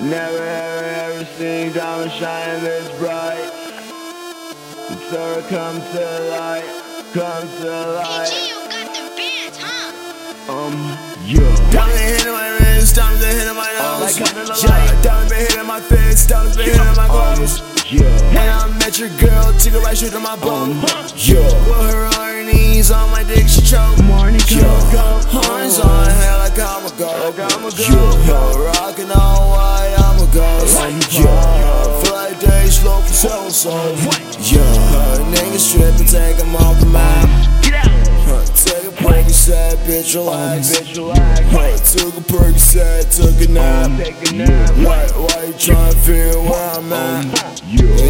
Never ever ever seen diamond shining this bright. So it comes to light, comes to light. Hey, Gio got the bands, huh? Um, yeah. Diamonds been hitting my wrist, diamonds been hitting my Oh, nose. like Yeah, diamonds been hitting my fist, diamonds been hitting my clothes. Yeah. And I met your girl, took her right straight to my bone. Yeah. Put her on her knees, on my dick, she choke. Morning Yeah. come, Horns on her head like I'm a go. Like I'm a go. Yeah, rockin' all white, Ghost. Yeah, feel slow for so so. Yeah, niggas strippin', take 'em off the map. Get out. Huh, Take a Percocet, bitch, relax. Um, bitch, relax. Took a Percocet, took a nap. Um, take a nap. Like, why you tryna figure where I'm at? Um,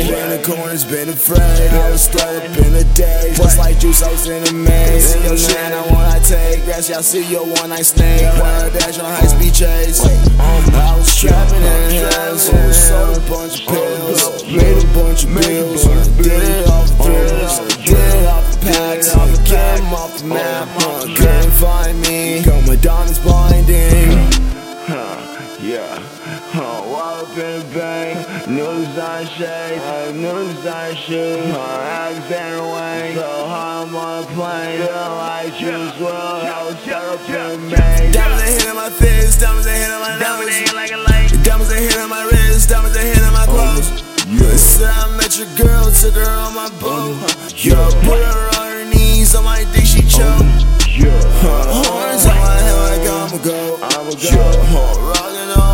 away, in the corners, been afraid. I was stuck up in the day, just like juice, I was in a maze. In your shit, I want I take. Rest, y'all see your one night snake. Wanna dash on high speed chase. I was trapping in hell, so sold a bunch of pills. Made a bunch of bills. Did it off thrills. Did it off the packs. Get 'em off the map. Couldn't find me. Got my diamonds blinding. Huh, yeah. Reprobate, no sunshade, I'm no sunshade Her eggs and wings, so high on my plane. The light juice will help self-remade Diamonds are hitting my face, diamonds are hitting my nose. Like a light. Diamonds are hitting my wrist, diamonds are hitting my oh, clothes. You said I met your girl, took her on my boat. You put her on her knees, I might think she oh, choked. Horns on my head like I'm a goat Rockin' on